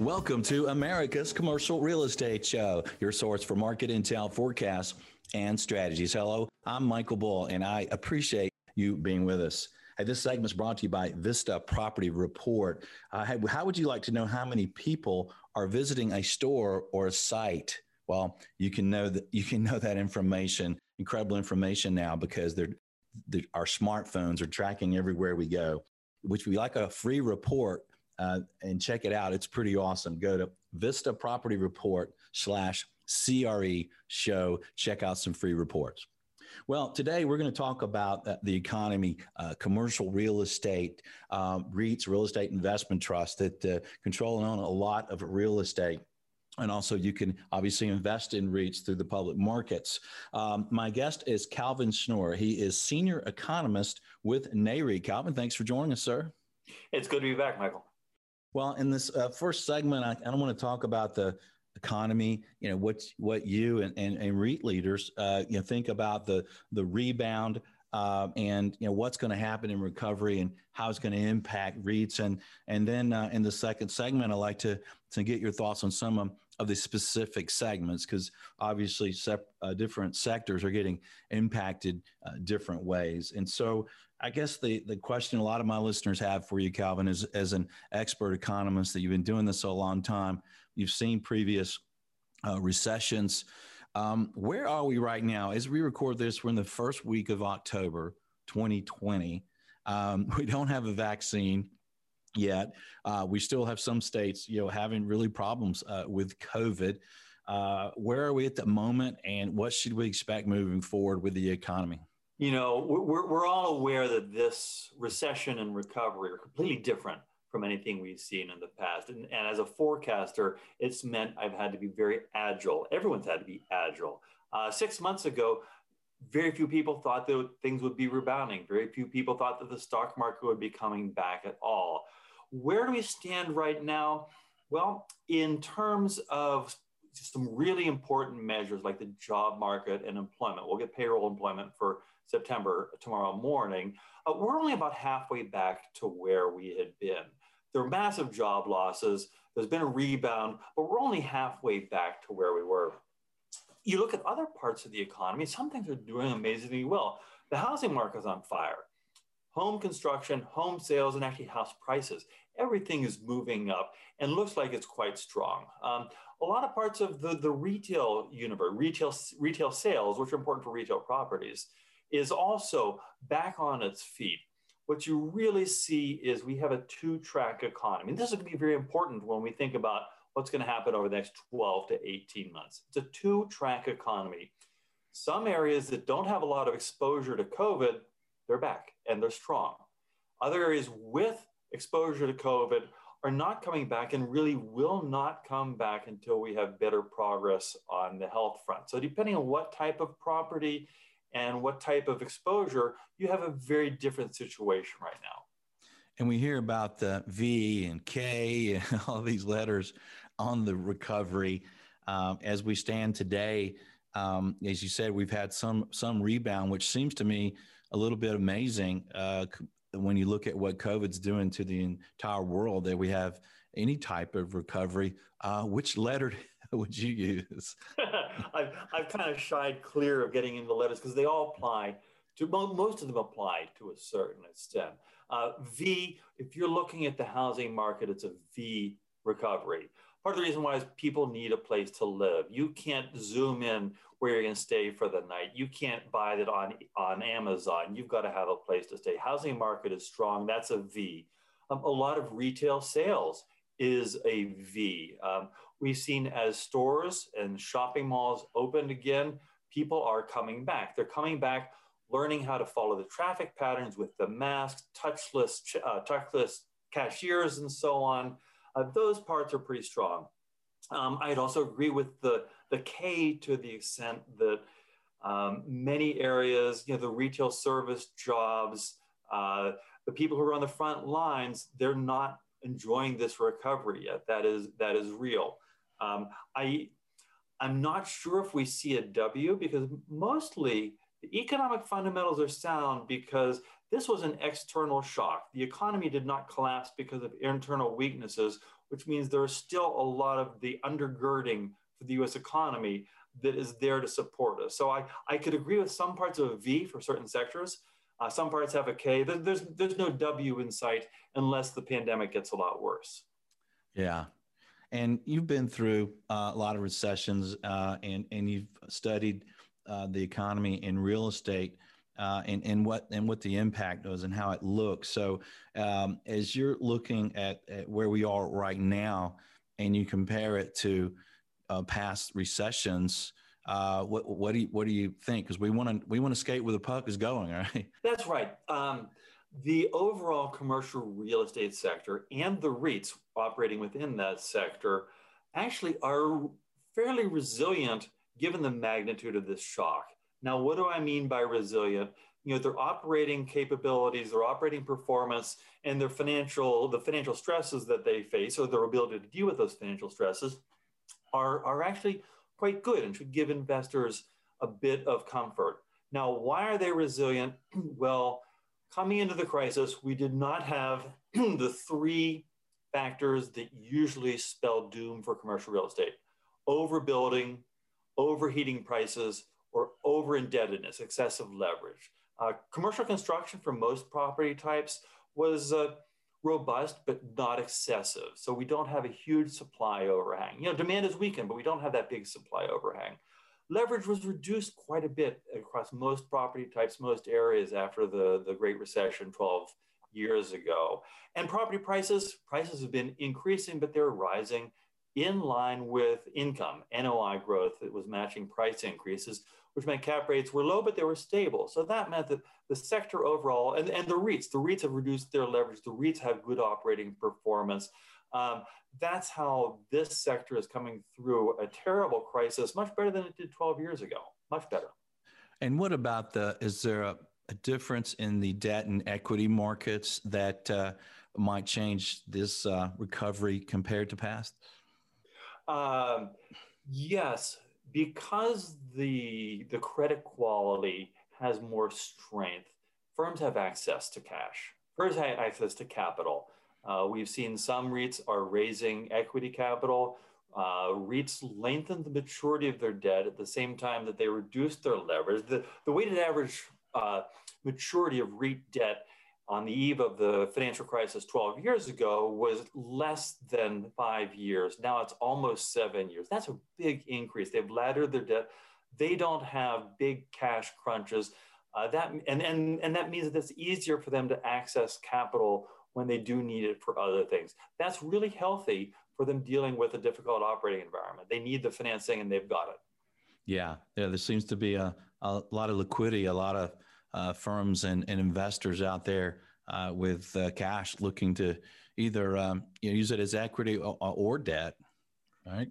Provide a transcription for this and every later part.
Welcome to America's Commercial Real Estate Show, your source for market intel, forecasts, and strategies. Hello, I'm Michael Bull, and I appreciate you being with us. Hey, this segment is brought to you by Vista Property Report. Uh, how, would you like to know how many people are visiting a store or a site? Well, you can know that you can know that information, incredible information now because they're, they're, our smartphones are tracking everywhere we go. Which we like a free report uh, and check it out. It's pretty awesome. Go to Vista Property Report slash CRE show. Check out some free reports. Well, today we're going to talk about uh, the economy, uh, commercial real estate, uh, REITs, real estate investment trusts that uh, control and own a lot of real estate. And also, you can obviously invest in REITs through the public markets. Um, my guest is Calvin Schnure. He is senior economist with NAREIT. Calvin, thanks for joining us, sir. It's good to be back, Michael. Well, in this uh, first segment, I, I don't want to talk about the economy. You know what what you and, and, and REIT leaders uh, you know think about the the rebound uh, and you know what's going to happen in recovery and how it's going to impact REITs and and then uh, in the second segment, I'd like to to get your thoughts on some of, the specific segments because obviously sep- uh, different sectors are getting impacted uh, different ways. And so I guess the, the question a lot of my listeners have for you, Calvin, is as an expert economist that you've been doing this a long time, you've seen previous uh, recessions. Um, where are we right now? As we record this, we're in the first week of October 2020. Um, we don't have a vaccine yet. Uh, we still have some states, you know, having really problems uh, with COVID. Uh, where are we at the moment, and what should we expect moving forward with the economy? You know, we're, we're all aware that this recession and recovery are completely different from anything we've seen in the past. And, and as a forecaster, it's meant I've had to be very agile. Everyone's had to be agile. Uh, six months ago, very few people thought that things would be rebounding. Very few people thought that the stock market would be coming back at all. Where do we stand right now? Well, in terms of some really important measures like the job market and employment, we'll get payroll employment for September tomorrow morning. Uh, we're only about halfway back to where we had been. There are massive job losses. There's been a rebound, but we're only halfway back to where we were. You look at other parts of the economy, some things are doing amazingly well. The housing market is on fire. Home construction, home sales, and actually house prices everything is moving up and looks like it's quite strong. Um, a lot of parts of the, the retail universe, retail, retail sales, which are important for retail properties, is also back on its feet. What you really see is we have a two track economy. And this is going to be very important when we think about what's going to happen over the next 12 to 18 months. It's a two track economy. Some areas that don't have a lot of exposure to COVID, they're back and they're strong. Other areas with exposure to COVID are not coming back and really will not come back until we have better progress on the health front. So, depending on what type of property and what type of exposure, you have a very different situation right now. And we hear about the V and K and all these letters on the recovery. Um, as we stand today, um, as you said, we've had some some rebound, which seems to me a little bit amazing. Uh, when you look at what COVID's doing to the entire world, that we have any type of recovery, uh, which letter would you use? I've, I've kind of shied clear of getting into letters because they all apply to most of them apply to a certain extent. Uh, v, if you're looking at the housing market, it's a V recovery. Part of the reason why is people need a place to live. You can't zoom in where you're going to stay for the night. You can't buy that on, on Amazon. You've got to have a place to stay. Housing market is strong. That's a V. Um, a lot of retail sales is a V. Um, we've seen as stores and shopping malls opened again, people are coming back. They're coming back learning how to follow the traffic patterns with the masks, touchless, uh, touchless cashiers, and so on. Uh, those parts are pretty strong. Um, I'd also agree with the, the K to the extent that um, many areas, you know, the retail service jobs, uh, the people who are on the front lines, they're not enjoying this recovery yet. That is that is real. Um, I I'm not sure if we see a W because mostly the economic fundamentals are sound because This was an external shock. The economy did not collapse because of internal weaknesses, which means there is still a lot of the undergirding for the US economy that is there to support us. So I, I could agree with some parts of a V for certain sectors. Uh, some parts have a K. There's, there's no W in sight unless the pandemic gets a lot worse. Yeah. And you've been through uh, a lot of recessions uh, and, and you've studied uh, the economy in real estate. Uh, and, and what and what the impact was and how it looks. So, um, as you're looking at, at, where we are right now, and you compare it to uh, past recessions, uh, what what do you what do you think? Because we want to we want to skate where the puck is going, right? That's right. Um, the overall commercial real estate sector and the REITs operating within that sector actually are fairly resilient given the magnitude of this shock. Now, what do I mean by resilient? You know, their operating capabilities, their operating performance, and their financial, the financial stresses that they face, or their ability to deal with those financial stresses, are, are actually quite good and should give investors a bit of comfort. Now, why are they resilient? well, coming into the crisis, we did not have the three factors that usually spell doom for commercial real estate overbuilding, overheating prices, or over indebtedness, excessive leverage. Uh, commercial construction for most property types was uh, robust, but not excessive. So we don't have a huge supply overhang. You know, demand is weakened, but we don't have that big supply overhang. Leverage was reduced quite a bit across most property types, most areas after the, the Great Recession 12 years ago. And property prices, prices have been increasing, but they're rising in line with income, NOI growth that was matching price increases, which meant cap rates were low, but they were stable. So that meant that the sector overall, and, and the REITs, the REITs have reduced their leverage, the REITs have good operating performance. Um, that's how this sector is coming through a terrible crisis much better than it did 12 years ago, much better. And what about the, is there a, a difference in the debt and equity markets that uh, might change this uh, recovery compared to past? Um, yes, because the the credit quality has more strength. Firms have access to cash. Firms have access to capital. Uh, we've seen some REITs are raising equity capital. Uh, REITs lengthen the maturity of their debt at the same time that they reduce their leverage. The, the weighted average uh, maturity of REIT debt on the eve of the financial crisis 12 years ago was less than five years. Now it's almost seven years. That's a big increase. They've laddered their debt. They don't have big cash crunches. Uh, that and, and, and that means that it's easier for them to access capital when they do need it for other things. That's really healthy for them dealing with a difficult operating environment. They need the financing and they've got it. Yeah, yeah. There seems to be a, a lot of liquidity, a lot of uh, firms and, and, investors out there uh, with uh, cash looking to either um, you know, use it as equity or, or debt, right?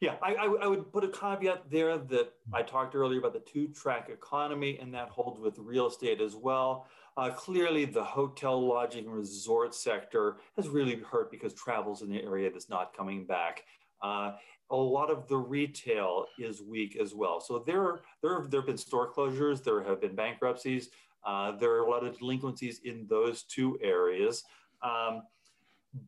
Yeah, I, I, I, would put a caveat there that I talked earlier about the two track economy, and that holds with real estate as well. Uh, clearly, the hotel, lodging, resort sector has really hurt because travel's in the area that's not coming back. Uh, a lot of the retail is weak as well. So there, there, there have been store closures, there have been bankruptcies, uh, there are a lot of delinquencies in those two areas. Um,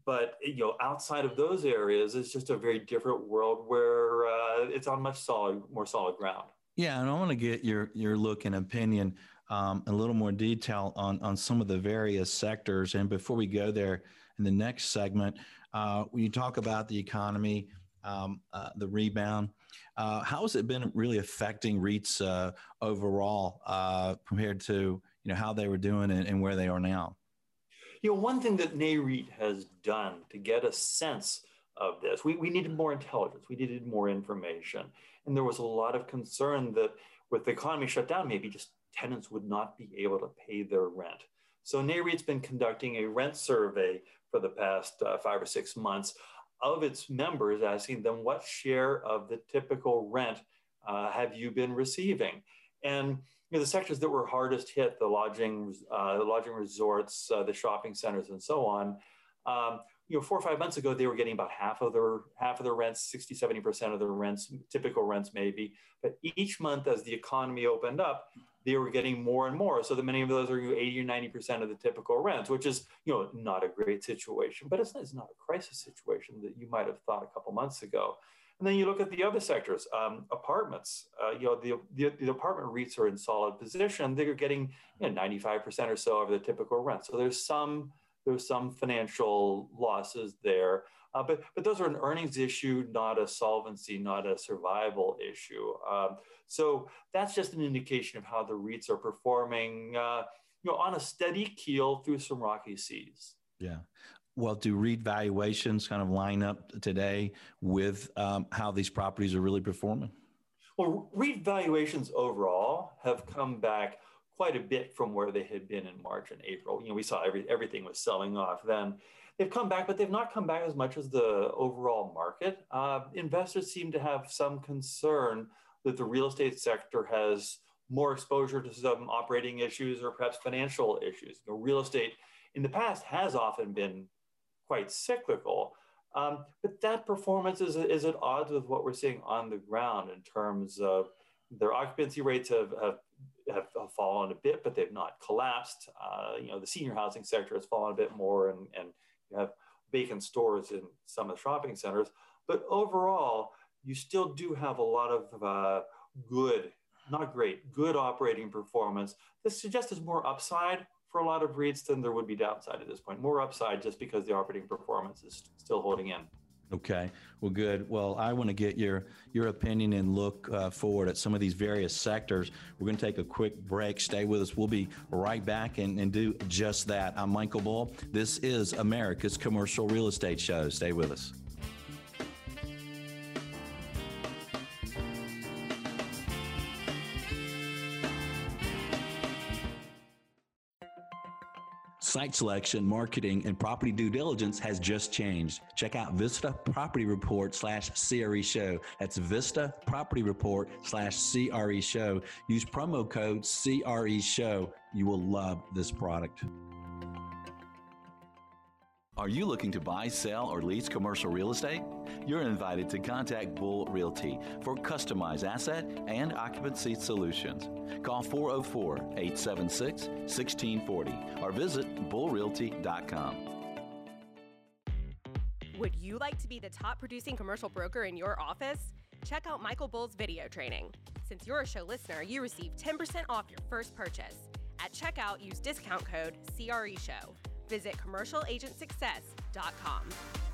but you know, outside of those areas, it's just a very different world where uh, it's on much solid, more solid ground. Yeah, and I want to get your your look and opinion, um, a little more detail on on some of the various sectors. And before we go there, in the next segment, uh, when you talk about the economy, um, uh, the rebound. Uh, how has it been really affecting REITs uh, overall uh, compared to you know how they were doing and, and, where they are now? You know, one thing that NAREIT has done to get a sense of this, we, we needed more intelligence, we needed more information, and there was a lot of concern that with the economy shut down, maybe just tenants would not be able to pay their rent. So NAREIT's been conducting a rent survey for the past uh, five or six months of its members, asking them what share of the typical rent uh, have you been receiving? And you know, the sectors that were hardest hit, the lodging, uh, the lodging resorts, uh, the shopping centers, and so on, um, you know, four or five months ago, they were getting about half of their half of their rents, 60, 70% of their rents, typical rents maybe. But each month as the economy opened up, they were getting more and more. So that many of those are 80 or 90% of the typical rents, which is, you know, not a great situation, but it's, it's not a crisis situation that you might have thought a couple months ago. And then you look at the other sectors, um, apartments. Uh, you know, the, the, the, apartment REITs are in solid position. They're getting you know, 95% or so of the typical rent. So there's some there's some financial losses there. Uh, but, but those are an earnings issue, not a solvency, not a survival issue. Um, so that's just an indication of how the REITs are performing, uh, you know, on a steady keel through some rocky seas. Yeah. Well, do REIT valuations kind of line up today with um, how these properties are really performing? Well, REIT valuations overall have come back quite a bit from where they had been in March and April. You know, we saw every, everything was selling off then. They've come back, but they've not come back as much as the overall market. Uh, investors seem to have some concern that the real estate sector has more exposure to some operating issues or perhaps financial issues. You know, real estate in the past has often been quite cyclical. Um, but that performance is, is at odds with what we're seeing on the ground in terms of their occupancy rates have, have have, have, fallen a bit, but they've not collapsed. Uh, you know, the senior housing sector has fallen a bit more, and, and you have vacant stores in some of the shopping centers. But overall, you still do have a lot of uh, good, not great, good operating performance. This suggests there's more upside for a lot of REITs than there would be downside at this point. More upside just because the operating performance is still holding in. Okay. Well, good. Well, I want to get your your opinion and look uh, forward at some of these various sectors. We're going to take a quick break. Stay with us. We'll be right back and, and do just that. I'm Michael Bull. This is America's Commercial Real Estate Show. Stay with us. Site selection, marketing, and property due diligence has just changed. Check out Vista Property Report slash CRE Show. That's Vista Property Report slash CRE Show. Use promo code CRE Show. You will love this product. Are you looking to buy, sell, or lease commercial real estate? You're invited to contact Bull Realty for customized asset and occupancy solutions. Call 404 876 1640 or visit bullrealty.com. Would you like to be the top producing commercial broker in your office? Check out Michael Bull's video training. Since you're a show listener, you receive 10% off your first purchase. At checkout, use discount code CRE Show. Visit commercialagentsuccess.com.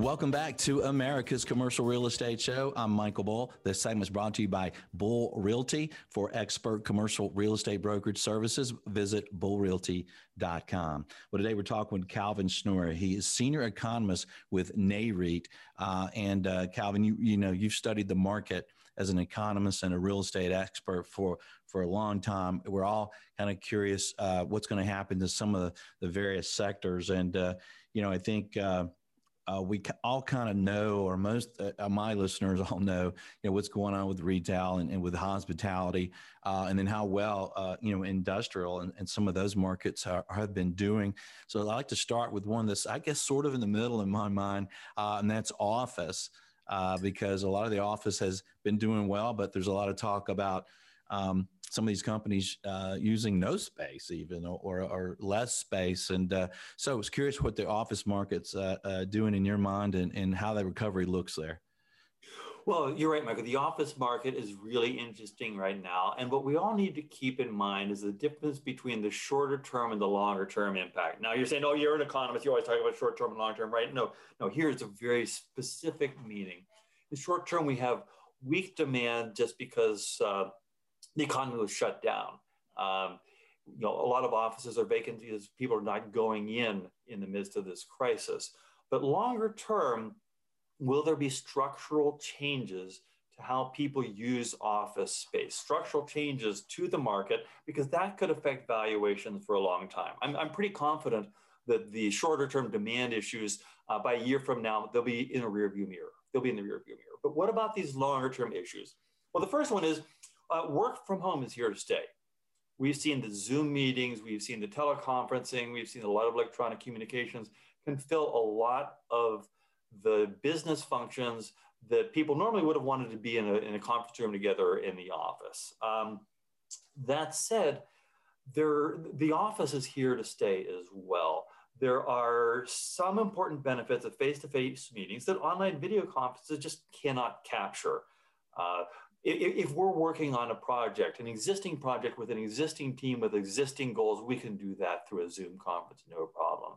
Welcome back to America's Commercial Real Estate Show. I'm Michael Bull. This segment is brought to you by Bull Realty. For expert commercial real estate brokerage services, visit bullrealty.com. Well, today we're talking with Calvin Schnure. He is senior economist with NAREIT. Uh, and uh, Calvin, you you know you've studied the market as an economist and a real estate expert for for a long time. We're all kind of curious uh, what's going to happen to some of the, the various sectors, and uh, you know I think uh, uh, we all kind of know, or most uh, my listeners all know, you know what's going on with retail and, and with hospitality, uh, and then how well uh, you know industrial and, and, some of those markets are, have been doing. So I like to start with one that's I guess sort of in the middle in my mind, uh, and that's office, uh, because a lot of the office has been doing well, but there's a lot of talk about um, some of these companies uh, using no space even or, or less space. And uh, so I was curious what the office market's uh, uh, doing in your mind and, and how that recovery looks there. Well, you're right, Michael. The office market is really interesting right now. And what we all need to keep in mind is the difference between the shorter term and the longer term impact. Now, you're saying, oh, you're an economist. You always talk about short term and long term, right? No, no, here's a very specific meaning. In short term, we have weak demand just because uh, the economy was shut down. Um, you know, a lot of offices are vacant because people are not going in in the midst of this crisis. But longer term, will there be structural changes to how people use office space? Structural changes to the market because that could affect valuations for a long time. I'm, I'm pretty confident that the shorter term demand issues uh, by a year from now they'll be in a rearview mirror. They'll be in the rearview mirror. But what about these longer term issues? Well, the first one is uh, work from home is here to stay. We've seen the Zoom meetings, we've seen the teleconferencing, we've seen a lot of electronic communications can fill a lot of the business functions that people normally would have wanted to be in a, in a conference room together in the office. Um, that said, there, the office is here to stay as well. There are some important benefits of face to face meetings that online video conferences just cannot capture. Uh, if, if, we're working on a project, an existing project with an existing team with existing goals, we can do that through a Zoom conference, no problem.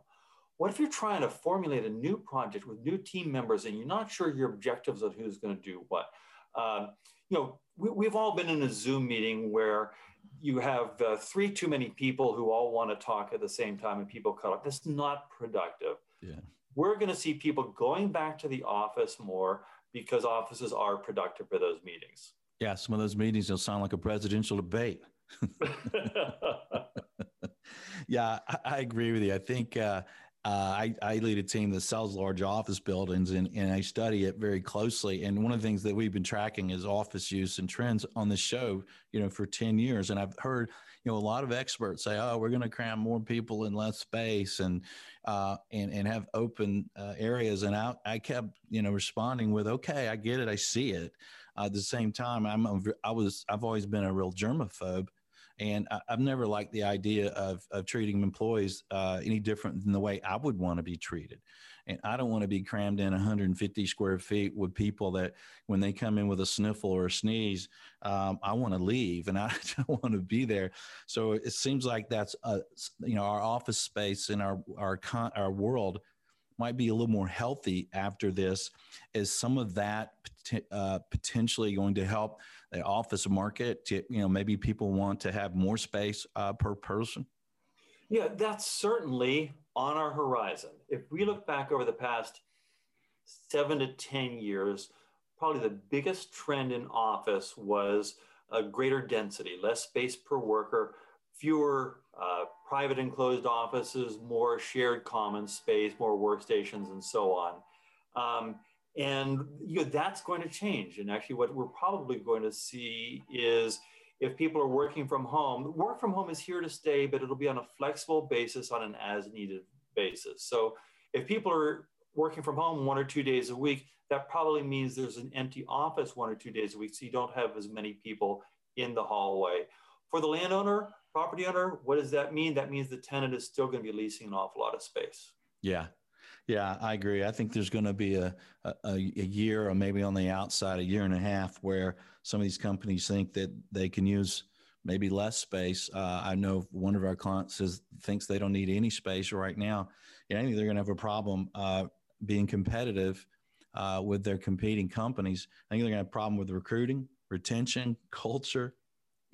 What if you're trying to formulate a new project with new team members and you're not sure your objectives of who's going to do what? Um, you know, we, have all been in a Zoom meeting where you have uh, three too many people who all want to talk at the same time and people cut off. That's not productive. Yeah. We're going to see people going back to the office more because offices are productive for those meetings. Yeah, some of those meetings will sound like a presidential debate. yeah, I, I, agree with you. I think uh, uh, I, I, lead a team that sells large office buildings and, and I study it very closely. And one of the things that we've been tracking is office use and trends on the show, you know, for 10 years. And I've heard, you know, a lot of experts say, oh, we're going to cram more people in less space and, uh, and, and have open uh, areas. And I, I kept, you know, responding with, okay, I get it. I see it. At the same time, I'm, a, I was, I've always been a real germaphobe. And I, have never liked the idea of, of treating employees uh, any different than the way I would want to be treated. And I don't want to be crammed in 150 square feet with people that when they come in with a sniffle or a sneeze, um, I want to leave and I don't want to be there. So it seems like that's, a, you know, our office space in our, our, con- our world might be a little more healthy after this. Is some of that uh, potentially going to help the office market? You know, maybe people want to have more space uh, per person. Yeah, that's certainly on our horizon. If we look back over the past seven to 10 years, probably the biggest trend in office was a greater density, less space per worker, fewer uh, private enclosed offices, more shared common space, more workstations, and so on. Um, and you know, that's going to change. And actually, what we're probably going to see is if people are working from home, work from home is here to stay, but it'll be on a flexible basis on an as needed basis. So if people are working from home one or two days a week, that probably means there's an empty office one or two days a week. So you don't have as many people in the hallway. For the landowner, property owner, what does that mean? That means the tenant is still going to be leasing an awful lot of space. Yeah. Yeah, I agree. I think there's going to be a, a, a year or maybe on the outside, a year and a half where some of these companies think that they can use maybe less space. Uh, I know one of our clients says, thinks they don't need any space right now. Yeah, I think they're going to have a problem uh, being competitive uh, with their competing companies. I think they're going to have a problem with recruiting, retention, culture,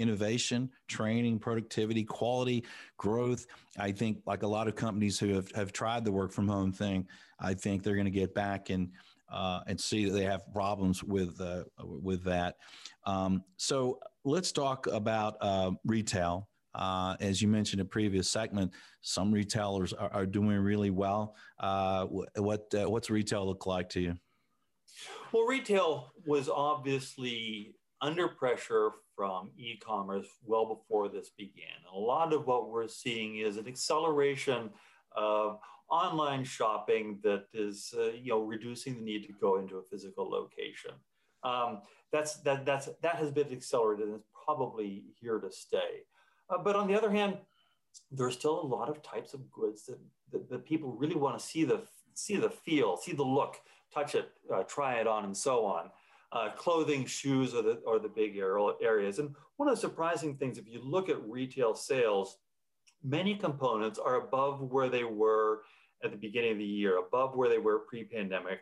innovation, training, productivity, quality, growth. I think, like a lot of companies who have, have tried the work from home thing, I think they're going to get back and uh, and see that they have problems with uh, with that. Um, so let's talk about uh, retail. Uh, as you mentioned in previous segment, some retailers are, are doing really well. Uh, what uh, what's retail look like to you? Well, retail was obviously under pressure from e-commerce well before this began. A lot of what we're seeing is an acceleration of online shopping that is, uh, you know, reducing the need to go into a physical location. Um, that's that that's that has been accelerated and is probably here to stay. Uh, but on the other hand, there's still a lot of types of goods that, that, that people really want to see the see the feel, see the look, touch it, uh, try it on, and so on. Uh, clothing, shoes are the, are the big areas. And one of the surprising things, if you look at retail sales, many components are above where they were at the beginning of the year, above where they were pre pandemic.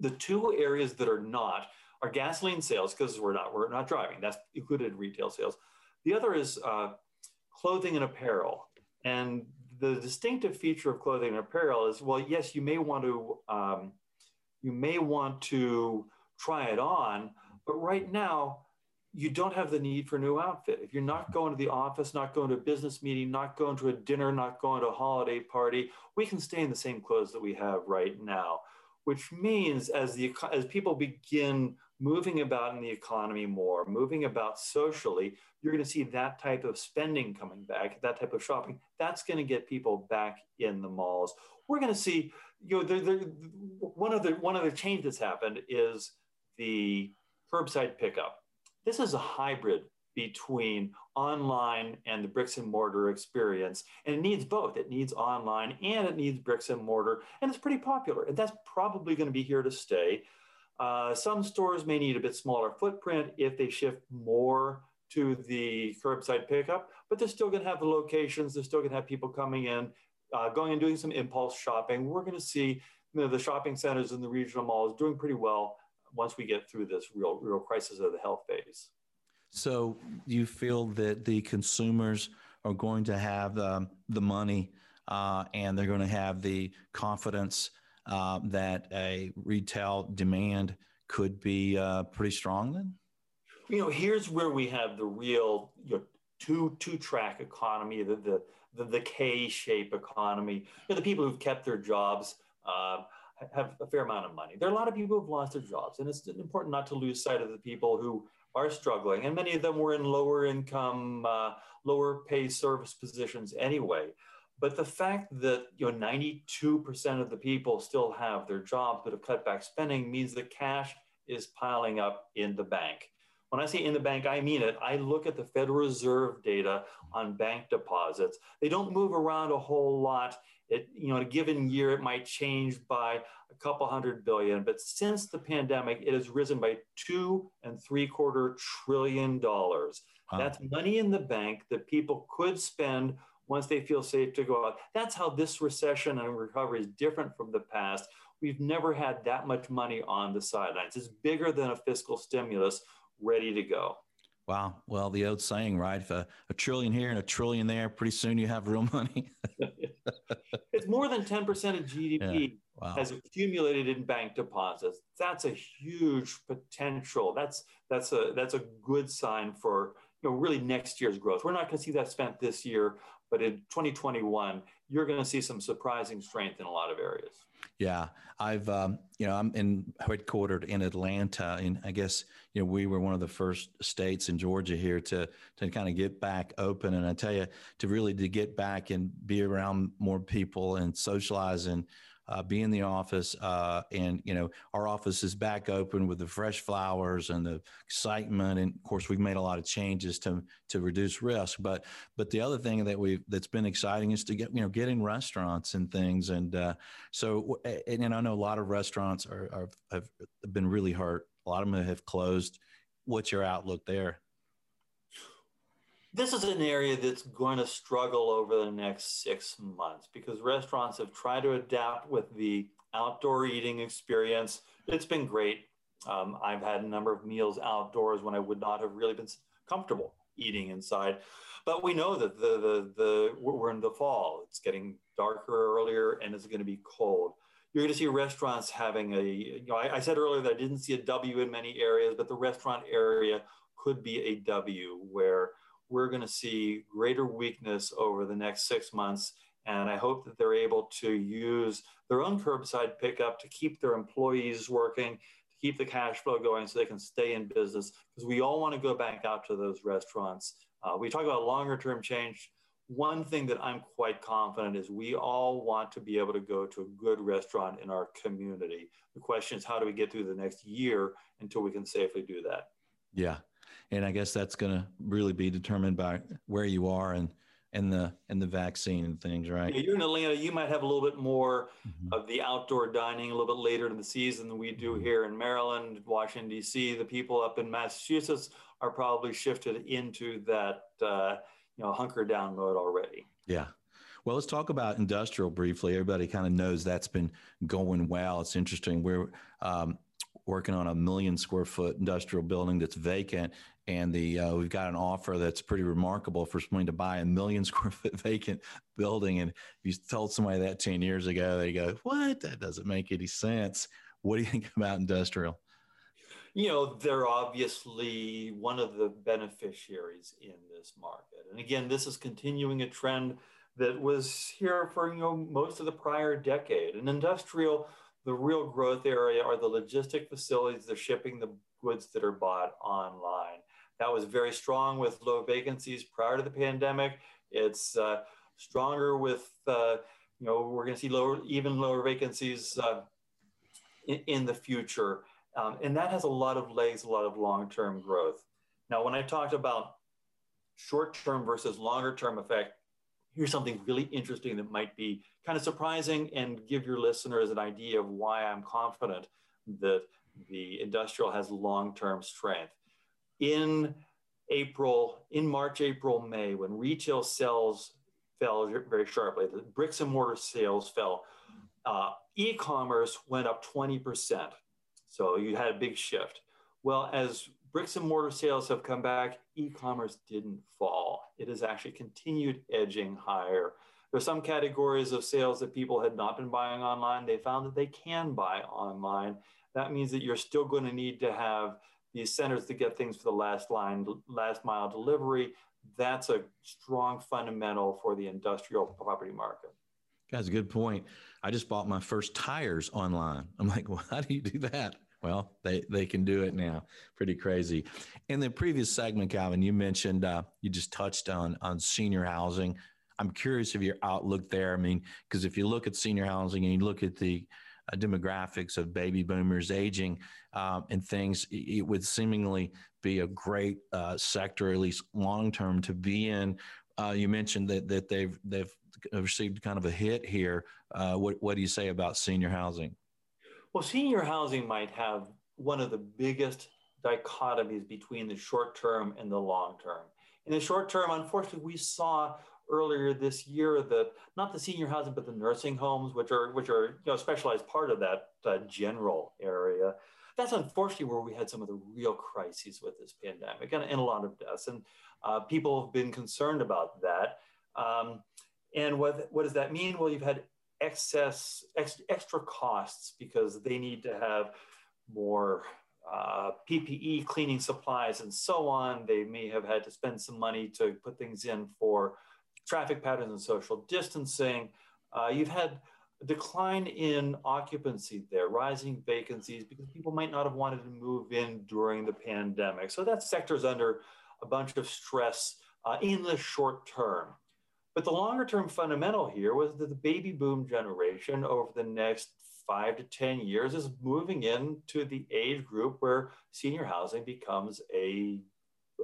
The two areas that are not are gasoline sales, because we're not, we're not driving, that's included in retail sales. The other is uh, clothing and apparel. And the distinctive feature of clothing and apparel is well, yes, you may want to. Um, you may want to try it on. But right now, you don't have the need for a new outfit. If you're not going to the office, not going to a business meeting, not going to a dinner, not going to a holiday party, we can stay in the same clothes that we have right now. Which means as the as people begin moving about in the economy more, moving about socially, you're going to see that type of spending coming back, that type of shopping. That's going to get people back in the malls. We're going to see, you know, the, the, one of the one of the change that's happened is the curbside pickup. This is a hybrid between online and the bricks and mortar experience. And it needs both. It needs online and it needs bricks and mortar. And it's pretty popular. And that's probably going to be here to stay. Uh, some stores may need a bit smaller footprint if they shift more to the curbside pickup, but they're still going to have the locations. They're still going to have people coming in, uh, going and doing some impulse shopping. We're going to see you know, the shopping centers and the regional malls doing pretty well once we get through this real, real crisis of the health phase. So you feel that the consumers are going to have um, the money uh, and they're going to have the confidence uh, that a retail demand could be uh, pretty strong then? You know, here's where we have the real you know, two two track economy, the the the, the K shape economy. You know, the people who've kept their jobs uh, have a fair amount of money. There are a lot of people who've lost their jobs, and it's important not to lose sight of the people who are struggling, and many of them were in lower income, uh, lower pay service positions anyway. But the fact that you know 92% of the people still have their jobs but have cut back spending means that cash is piling up in the bank. When I say in the bank, I mean it. I look at the Federal Reserve data on bank deposits. They don't move around a whole lot. It, you know, in a given year, it might change by a couple hundred billion, but since the pandemic, it has risen by two and three quarter trillion dollars. Wow. That's money in the bank that people could spend once they feel safe to go out. That's how this recession and recovery is different from the past. We've never had that much money on the sidelines. It's bigger than a fiscal stimulus ready to go. Wow. Well, the old saying, right? If a, a trillion here and a trillion there, pretty soon you have real money. it's more than 10% of GDP yeah. wow. has accumulated in bank deposits. That's a huge potential. That's that's a that's a good sign for you know really next year's growth. We're not going to see that spent this year, but in 2021, you're going to see some surprising strength in a lot of areas. Yeah, I've um, you know I'm in headquartered in Atlanta, and I guess you know we were one of the first states in Georgia here to to kind of get back open. And I tell you, to really to get back and be around more people and socialize and uh, be in the office. Uh, and, you know, our office is back open with the fresh flowers and the excitement. And of course, we've made a lot of changes to, to reduce risk. But, but the other thing that we've, that's been exciting is to get, you know, get in restaurants and things. And uh, so, and, and, I know a lot of restaurants are, are, have been really hurt. A lot of them have closed. What's your outlook there? This is an area that's going to struggle over the next six months because restaurants have tried to adapt with the outdoor eating experience. It's been great. Um, I've had a number of meals outdoors when I would not have really been comfortable eating inside. But we know that the, the, the we're in the fall. It's getting darker earlier and it's going to be cold. You're going to see restaurants having a, you know, I, I said earlier that I didn't see a W in many areas, but the restaurant area could be a W where we're going to see greater weakness over the next six months. And I hope that they're able to use their own curbside pickup to keep their employees working, to keep the cash flow going so they can stay in business. Because we all want to go back out to those restaurants. Uh, we talk about longer term change. One thing that I'm quite confident is we all want to be able to go to a good restaurant in our community. The question is, how do we get through the next year until we can safely do that? Yeah and I guess that's going to really be determined by where you are and and the and the vaccine and things, right? Yeah, you're in Atlanta. You might have a little bit more mm-hmm. of the outdoor dining a little bit later in the season than we do mm-hmm. here in Maryland, Washington D.C. The people up in Massachusetts are probably shifted into that uh, you know hunker down mode already. Yeah. Well, let's talk about industrial briefly. Everybody kind of knows that's been going well. It's interesting. We're um, working on a million square foot industrial building that's vacant and the uh, we've got an offer that's pretty remarkable for someone to buy a million square foot vacant building. And if you told somebody that ten years ago, they go, "What? That doesn't make any sense." What do you think about industrial? You know, they're obviously one of the beneficiaries in this market. And again, this is continuing a trend that was here for you know most of the prior decade. And industrial the real growth area are the logistic facilities are shipping the goods that are bought online. That was very strong with low vacancies prior to the pandemic. It's uh, stronger with, uh, you know, we're going to see lower, even lower vacancies uh, in, in, the future. Um, and that has a lot of legs, a lot of long term growth. Now, when I talked about short term versus longer term effect, here's something really interesting that might be kind of surprising and give your listeners an idea of why I'm confident that the industrial has long term strength. In April, in March, April, May, when retail sales fell very sharply, the bricks and mortar sales fell, uh, e commerce went up 20%. So you had a big shift. Well, as bricks and mortar sales have come back, e commerce didn't fall. It has actually continued edging higher. There are some categories of sales that people had not been buying online. They found that they can buy online. That means that you're still going to need to have these centers to get things for the last line, last mile delivery. That's a strong fundamental for the industrial property market. That's a good point. I just bought my first tires online. I'm like, well, how do you do that? Well, they, they can do it now. Pretty crazy. In the previous segment, Calvin, you mentioned uh, you just touched on on senior housing. I'm curious of your outlook there. I mean, because if you look at senior housing and you look at the uh, demographics of baby boomers aging um, and things, it, would seemingly be a great uh, sector, at least long term, to be in. Uh, you mentioned that that they've they've received kind of a hit here. Uh, what what do you say about senior housing? Well, senior housing might have one of the biggest dichotomies between the short term and the long term. In the short term, unfortunately, we saw earlier this year that not the senior housing, but the nursing homes, which are which are you know specialized part of that uh, general area. That's unfortunately where we had some of the real crises with this pandemic and, and a lot of deaths. And uh, people have been concerned about that. Um, and what, what does that mean? Well, you've had excess ex, extra costs because they need to have more uh, PPE, cleaning supplies, and so on. They may have had to spend some money to put things in for traffic patterns and social distancing. Uh, you've had a decline in occupancy there, rising vacancies because people might not have wanted to move in during the pandemic. So that sector's under a bunch of stress uh, in the short term. But the longer term fundamental here was that the baby boom generation over the next five to 10 years is moving into the age group where senior housing becomes a,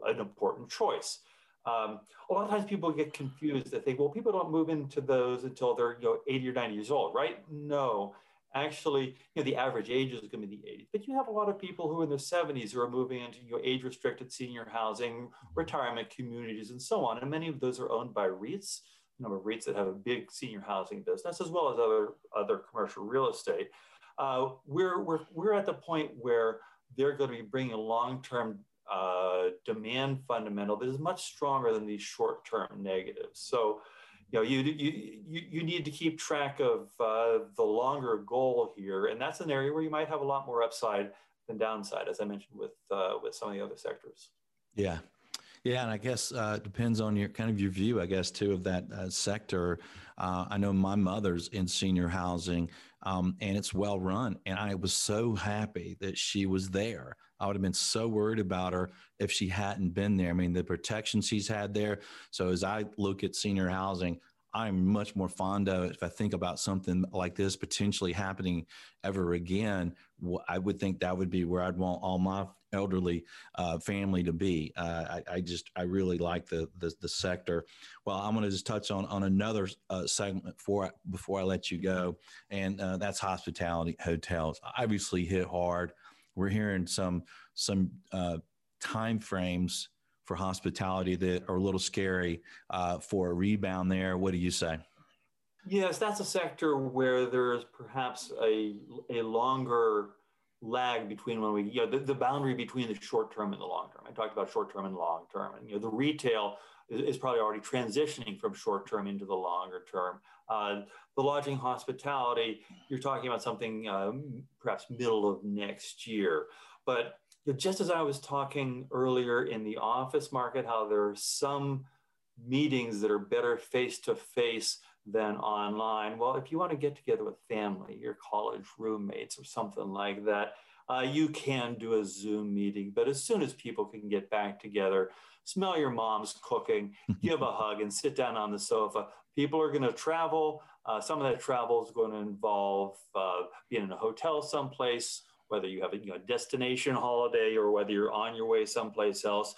an important choice. Um, a lot of times people get confused. They think, well, people don't move into those until they're you know 80 or 90 years old, right? No, actually, you know, the average age is going to be the 80s. But you have a lot of people who are in their 70s who are moving into you know, age-restricted senior housing, retirement communities, and so on. And many of those are owned by REITs, a number of REITs that have a big senior housing business, as well as other, other commercial real estate. Uh, we're, we're, we're at the point where they're going to be bringing long-term uh, demand fundamental that is much stronger than these short-term negatives. So you know, you, you, you need to keep track of uh, the longer goal here. And that's an area where you might have a lot more upside than downside, as I mentioned with, uh, with some of the other sectors. Yeah. Yeah, and I guess uh, depends on your kind of your view, I guess, too, of that uh, sector. Uh, I know my mother's in senior housing, um, and it's well run, and I was so happy that she was there. I would have been so worried about her if she hadn't been there. I mean, the protection she's had there. So as I look at senior housing, I'm much more fond of if I think about something like this potentially happening ever again. I would think that would be where I'd want all my elderly uh, family to be. Uh, I, I, just I really like the the, the sector. Well, I'm going to just touch on on another uh, segment before before I let you go, and uh, that's hospitality hotels. Obviously hit hard we're hearing some some uh, time frames for hospitality that are a little scary uh, for a rebound there. What do you say? Yes, that's a sector where there's perhaps a, a longer lag between when we, you know, the, the boundary between the short term and the long term. I talked about short term and long term. And, you know, the retail is, is probably already transitioning from short term into the longer term. Uh, the lodging hospitality, you're talking about something um, perhaps middle of next year. But you know, just as I was talking earlier in the office market, how there are some meetings that are better face to face than online. Well, if you want to get together with family, your college roommates, or something like that, uh, you can do a Zoom meeting. But as soon as people can get back together, smell your mom's cooking, give a hug, and sit down on the sofa. People are going to travel. Uh, some of that travel is going to involve uh, being in a hotel someplace, whether you have a you know, destination holiday or whether you're on your way someplace else.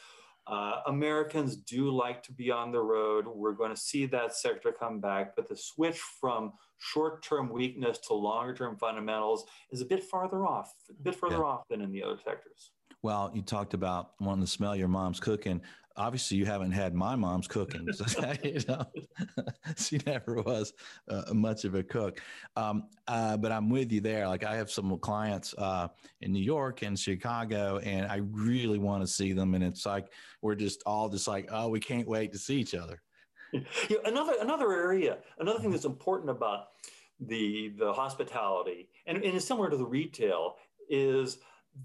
Uh, Americans do like to be on the road. We're going to see that sector come back, but the switch from short term weakness to longer term fundamentals is a bit farther off, a bit further yeah. off than in the other sectors. Well, you talked about wanting to smell your mom's cooking. Obviously, you haven't had my mom's cooking. you know, she never was uh, much of a cook. Um, uh, but I'm with you there. Like I have some clients uh, in New York and Chicago, and I really want to see them. And it's like we're just all just like, oh, we can't wait to see each other. Yeah, another another area, another thing that's important about the the hospitality, and, and it's similar to the retail, is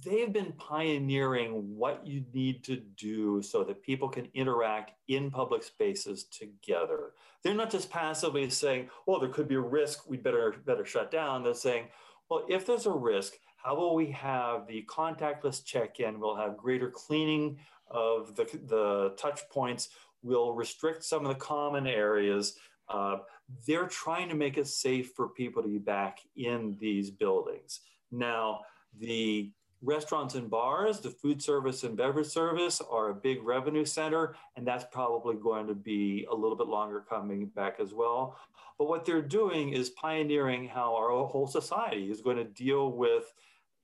they've been pioneering what you need to do so that people can interact in public spaces together. They're not just passively saying, well, there could be a risk, we better better shut down. They're saying, well, if there's a risk, how will we have the contactless check-in? We'll have greater cleaning of the, the touch points. We'll restrict some of the common areas. Uh, they're trying to make it safe for people to be back in these buildings. Now, the Restaurants and bars, the food service and beverage service are a big revenue center, and that's probably going to be a little bit longer coming back as well. But what they're doing is pioneering how our whole society is going to deal with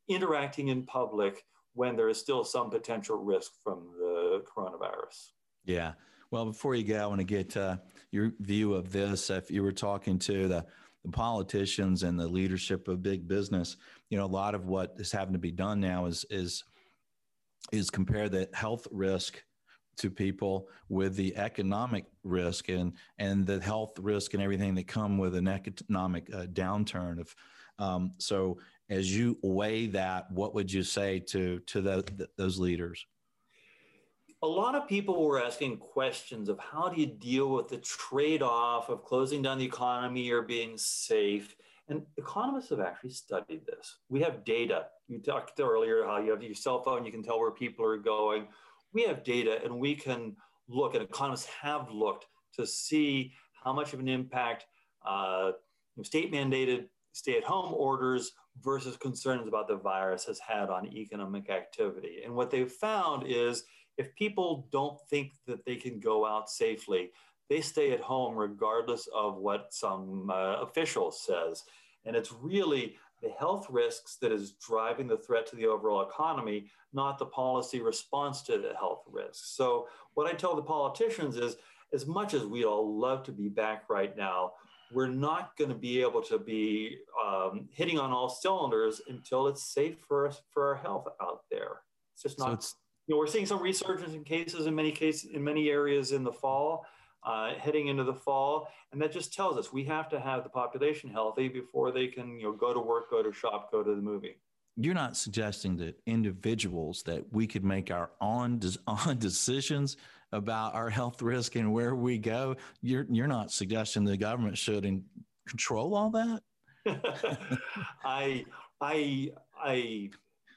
interacting in public when there is still some potential risk from the coronavirus. Yeah. Well, before you go, I want to get uh, your view of this. If you were talking to the the politicians and the leadership of big business, you know, a lot of what is having to be done now is is is compare the health risk to people with the economic risk and and the health risk and everything that come with an economic uh, downturn of um, so as you weigh that what would you say to to the, the, those leaders a lot of people were asking questions of how do you deal with the trade-off of closing down the economy or being safe? And economists have actually studied this. We have data. You talked earlier how you have your cell phone you can tell where people are going. We have data and we can look and economists have looked to see how much of an impact uh, state mandated stay at home orders versus concerns about the virus has had on economic activity. And what they've found is if people don't think that they can go out safely, they stay at home regardless of what some uh, official says. And it's really the health risks that is driving the threat to the overall economy, not the policy response to the health risks. So, what I tell the politicians is as much as we all love to be back right now, we're not going to be able to be um, hitting on all cylinders until it's safe for us for our health out there. It's just not. So it's know, we're seeing some resurgence in cases in many cases in many areas in the fall, uh, heading into the fall, and that just tells us we have to have the population healthy before they can you know go to work, go to shop, go to the movie. You're not suggesting that individuals that we could make our own on decisions about our health risk and where we go. You're you're not suggesting the government should in, control all that. I I I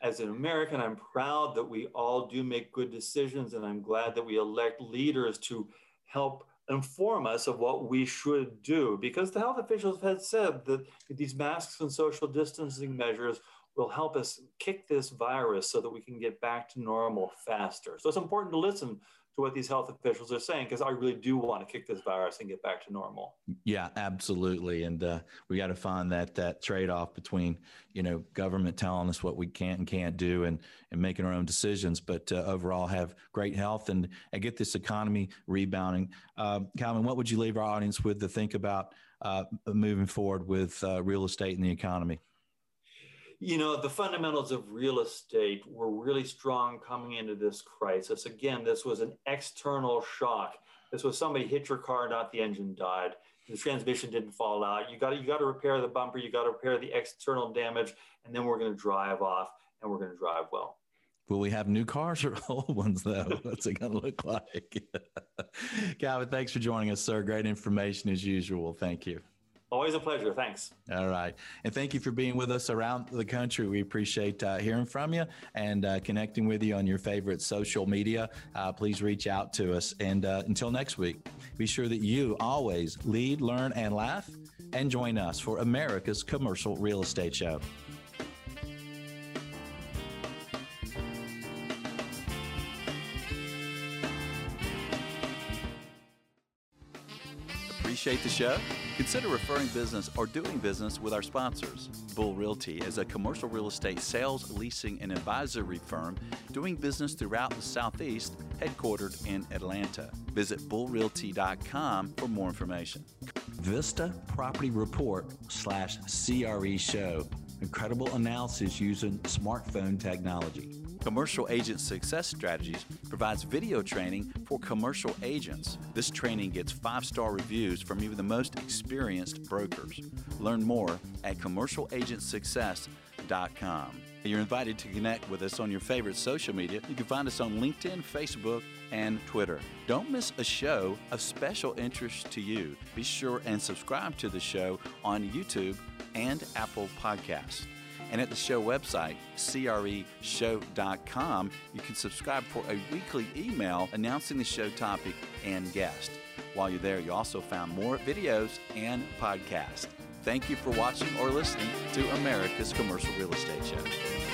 as an American, I'm proud that we all do make good decisions, and I'm glad that we elect leaders to help inform us of what we should do. Because the health officials have said that these masks and social distancing measures will help us kick this virus so that we can get back to normal faster. So it's important to listen to what these health officials are saying because I really do want to kick this virus and get back to normal. Yeah, absolutely, and uh, we got to find that that trade off between you know government telling us what we can and can't do and and making our own decisions, but uh, overall have great health and and get this economy rebounding. Uh, Calvin, what would you leave our audience with to think about uh, moving forward with uh, real estate and the economy? You know, the fundamentals of real estate were really strong coming into this crisis. Again, this was an external shock. This was somebody hit your car, not the engine died. The transmission didn't fall out. You got to, you got to repair the bumper. You got to repair the external damage, and then we're going to drive off, and we're going to drive well. Will we have new cars or old ones, though? What's it going to look like? Calvin, thanks for joining us, sir. Great information as usual. Thank you. Always a pleasure. Thanks. All right. And thank you for being with us around the country. We appreciate uh, hearing from you and uh, connecting with you on your favorite social media. Uh, please reach out to us. And uh, until next week, be sure that you always lead, learn, and laugh. And join us for America's Commercial Real Estate Show. Appreciate the show? Consider referring business or doing business with our sponsors. Bull Realty is a commercial real estate sales, leasing, and advisory firm doing business throughout the Southeast, headquartered in Atlanta. Visit bullrealty.com for more information. Vista Property Report slash CRE Show. Incredible analysis using smartphone technology. Commercial Agent Success Strategies provides video training for commercial agents. This training gets five star reviews from even the most experienced brokers. Learn more at commercialagentsuccess.com. You're invited to connect with us on your favorite social media. You can find us on LinkedIn, Facebook, and Twitter. Don't miss a show of special interest to you. Be sure and subscribe to the show on YouTube and Apple Podcasts. And at the show website, creshow.com, you can subscribe for a weekly email announcing the show topic and guest. While you're there, you also found more videos and podcasts. Thank you for watching or listening to America's Commercial Real Estate Show.